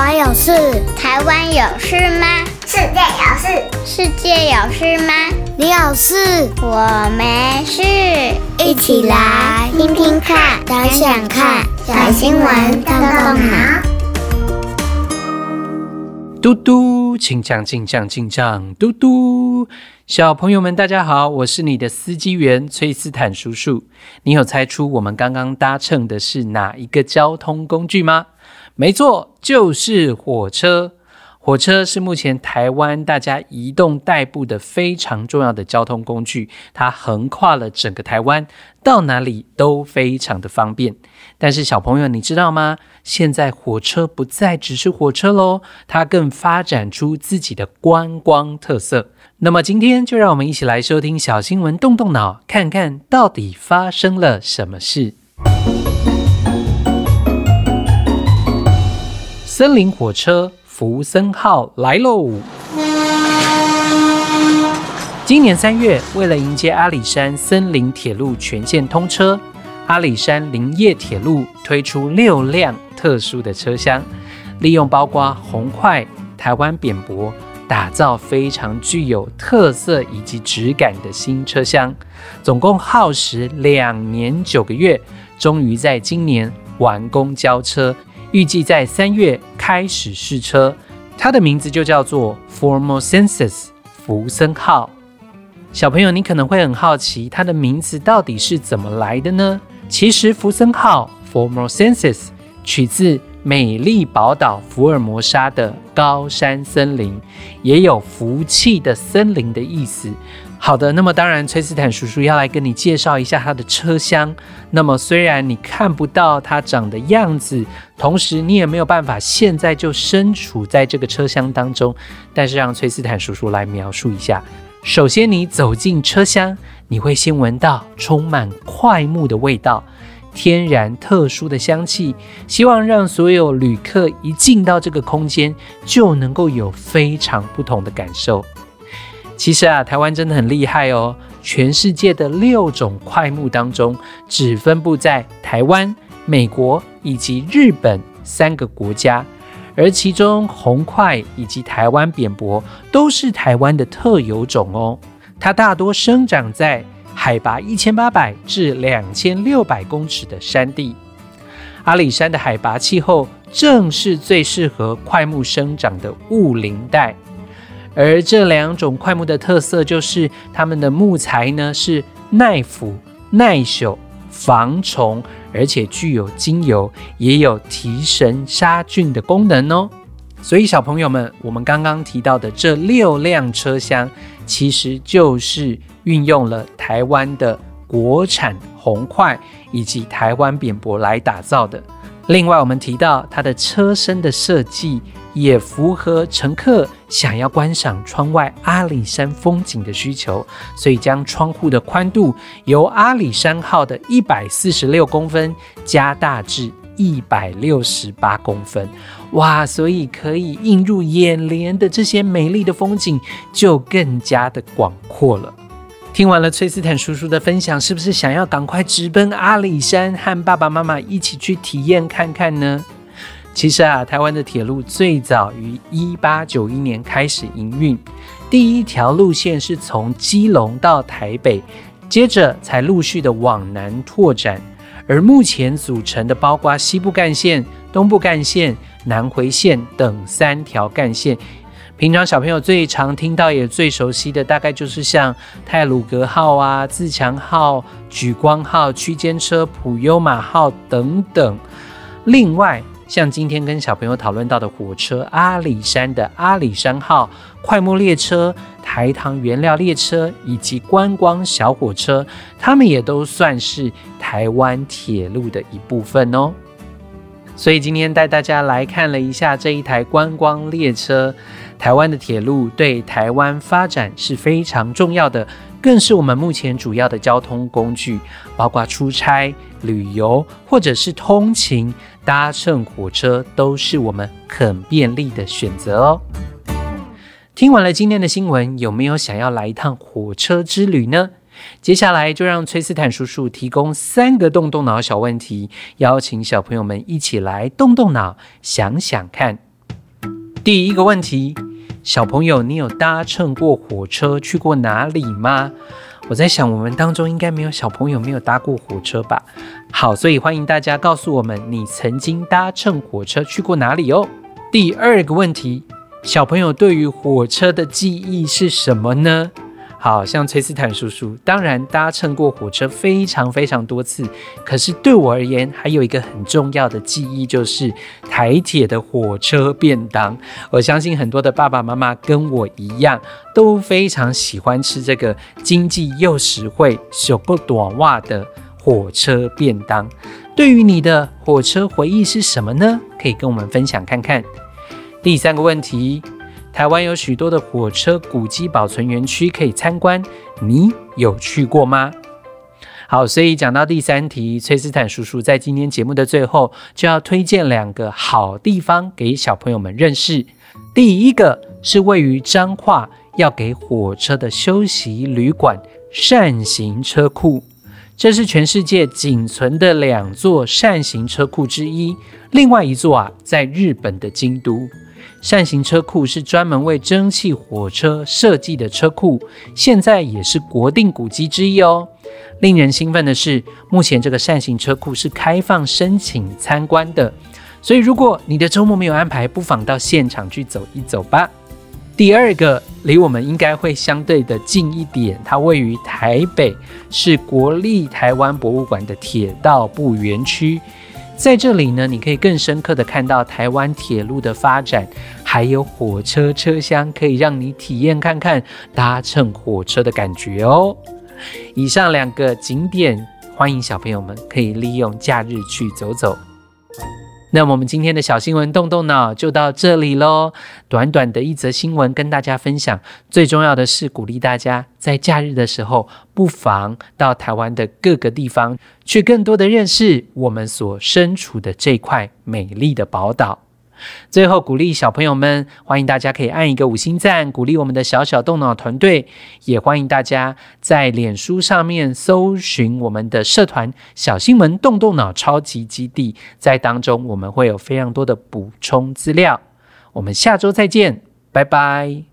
湾有事？台湾有事吗？世界有事？世界有事吗？你有事？我没事。一起来听听看，想想看，小新闻动动脑。嘟嘟，请讲，请讲，请讲，嘟嘟。小朋友们，大家好，我是你的司机员崔斯坦叔叔。你有猜出我们刚刚搭乘的是哪一个交通工具吗？没错，就是火车。火车是目前台湾大家移动代步的非常重要的交通工具，它横跨了整个台湾，到哪里都非常的方便。但是小朋友，你知道吗？现在火车不再只是火车喽，它更发展出自己的观光特色。那么今天就让我们一起来收听小新闻，动动脑，看看到底发生了什么事。森林火车。福森号来喽！今年三月，为了迎接阿里山森林铁路全线通车，阿里山林业铁路推出六辆特殊的车厢，利用包括红块、台湾扁柏，打造非常具有特色以及质感的新车厢。总共耗时两年九个月，终于在今年完工交车。预计在三月开始试车，它的名字就叫做 Formosensis 福森号。小朋友，你可能会很好奇，它的名字到底是怎么来的呢？其实福森号 Formosensis 取自美丽宝岛福尔摩沙的高山森林，也有福气的森林的意思。好的，那么当然，崔斯坦叔叔要来跟你介绍一下他的车厢。那么虽然你看不到它长的样子，同时你也没有办法现在就身处在这个车厢当中，但是让崔斯坦叔叔来描述一下。首先，你走进车厢，你会先闻到充满快木的味道，天然特殊的香气，希望让所有旅客一进到这个空间就能够有非常不同的感受。其实啊，台湾真的很厉害哦！全世界的六种块木当中，只分布在台湾、美国以及日本三个国家，而其中红块以及台湾扁柏都是台湾的特有种哦。它大多生长在海拔一千八百至两千六百公尺的山地。阿里山的海拔气候正是最适合块木生长的雾林带。而这两种桧木的特色就是，它们的木材呢是耐腐、耐朽、防虫，而且具有精油，也有提神杀菌的功能哦。所以小朋友们，我们刚刚提到的这六辆车厢，其实就是运用了台湾的国产红桧以及台湾扁柏来打造的。另外，我们提到它的车身的设计。也符合乘客想要观赏窗外阿里山风景的需求，所以将窗户的宽度由阿里山号的一百四十六公分加大至一百六十八公分，哇！所以可以映入眼帘的这些美丽的风景就更加的广阔了。听完了崔斯坦叔叔的分享，是不是想要赶快直奔阿里山和爸爸妈妈一起去体验看看呢？其实啊，台湾的铁路最早于一八九一年开始营运，第一条路线是从基隆到台北，接着才陆续的往南拓展。而目前组成的包括西部干线、东部干线、南回线等三条干线。平常小朋友最常听到也最熟悉的，大概就是像泰鲁阁号啊、自强号、莒光号、区间车、普悠玛号等等。另外，像今天跟小朋友讨论到的火车，阿里山的阿里山号、快木列车、台糖原料列车以及观光小火车，它们也都算是台湾铁路的一部分哦。所以今天带大家来看了一下这一台观光列车，台湾的铁路对台湾发展是非常重要的。更是我们目前主要的交通工具，包括出差、旅游或者是通勤，搭乘火车都是我们很便利的选择哦。听完了今天的新闻，有没有想要来一趟火车之旅呢？接下来就让崔斯坦叔叔提供三个动动脑小问题，邀请小朋友们一起来动动脑，想想看。第一个问题，小朋友，你有搭乘过火车去过哪里吗？我在想，我们当中应该没有小朋友没有搭过火车吧？好，所以欢迎大家告诉我们，你曾经搭乘火车去过哪里哦。第二个问题，小朋友对于火车的记忆是什么呢？好像崔斯坦叔叔，当然搭乘过火车非常非常多次，可是对我而言，还有一个很重要的记忆，就是台铁的火车便当。我相信很多的爸爸妈妈跟我一样，都非常喜欢吃这个经济又实惠、手不短袜的火车便当。对于你的火车回忆是什么呢？可以跟我们分享看看。第三个问题。台湾有许多的火车古迹保存园区可以参观，你有去过吗？好，所以讲到第三题，崔斯坦叔叔在今天节目的最后就要推荐两个好地方给小朋友们认识。第一个是位于彰化要给火车的休息旅馆扇形车库，这是全世界仅存的两座扇形车库之一，另外一座啊在日本的京都。扇形车库是专门为蒸汽火车设计的车库，现在也是国定古迹之一哦。令人兴奋的是，目前这个扇形车库是开放申请参观的，所以如果你的周末没有安排，不妨到现场去走一走吧。第二个离我们应该会相对的近一点，它位于台北，是国立台湾博物馆的铁道部园区。在这里呢，你可以更深刻的看到台湾铁路的发展，还有火车车厢，可以让你体验看看搭乘火车的感觉哦。以上两个景点，欢迎小朋友们可以利用假日去走走。那我们今天的小新闻动动脑就到这里喽。短短的一则新闻跟大家分享，最重要的是鼓励大家在假日的时候，不妨到台湾的各个地方去，更多的认识我们所身处的这块美丽的宝岛。最后鼓励小朋友们，欢迎大家可以按一个五星赞，鼓励我们的小小动脑团队。也欢迎大家在脸书上面搜寻我们的社团“小新闻动动脑超级基地”，在当中我们会有非常多的补充资料。我们下周再见，拜拜。